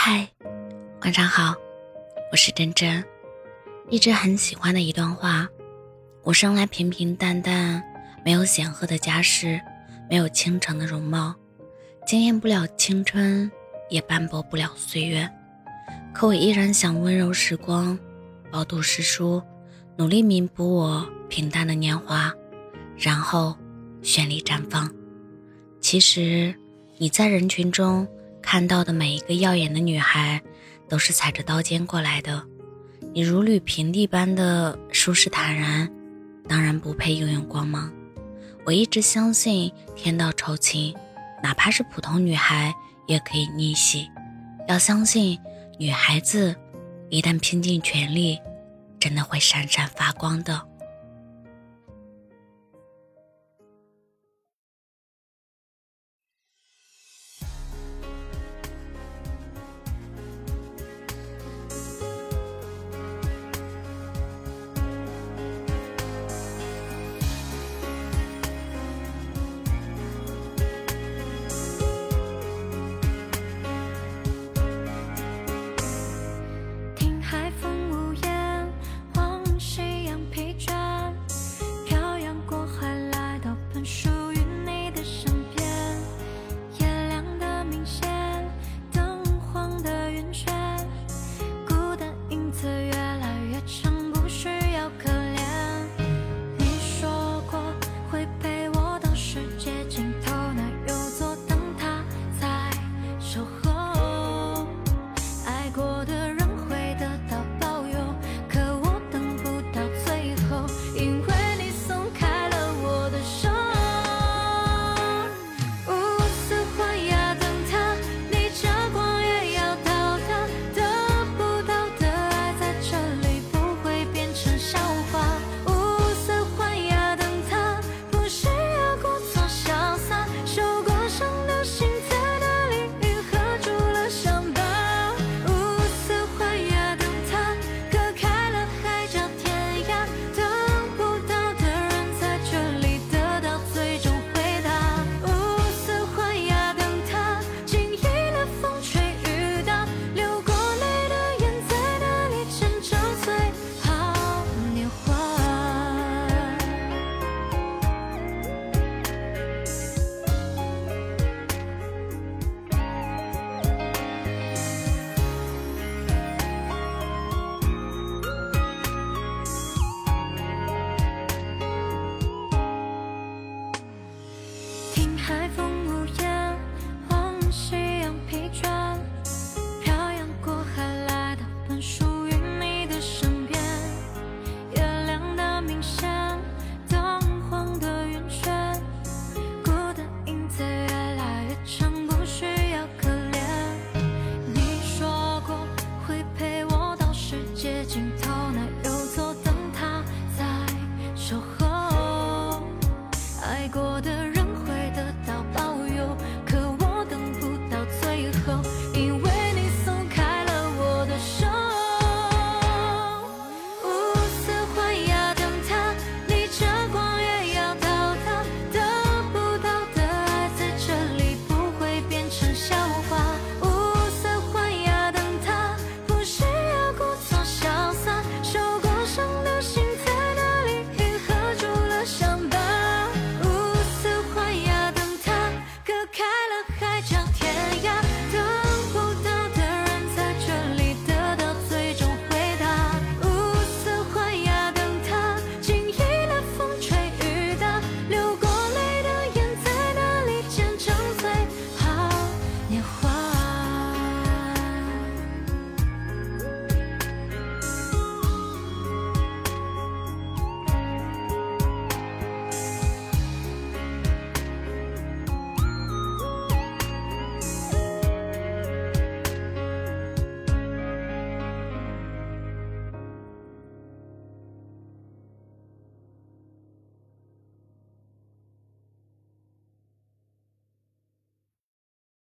嗨，晚上好，我是真真。一直很喜欢的一段话：我生来平平淡淡，没有显赫的家世，没有倾城的容貌，惊艳不了青春，也斑驳不了岁月。可我依然想温柔时光，饱读诗书，努力弥补我平淡的年华，然后绚丽绽放。其实你在人群中。看到的每一个耀眼的女孩，都是踩着刀尖过来的。你如履平地般的舒适坦然，当然不配拥有光芒。我一直相信天道酬勤，哪怕是普通女孩也可以逆袭。要相信女孩子，一旦拼尽全力，真的会闪闪发光的。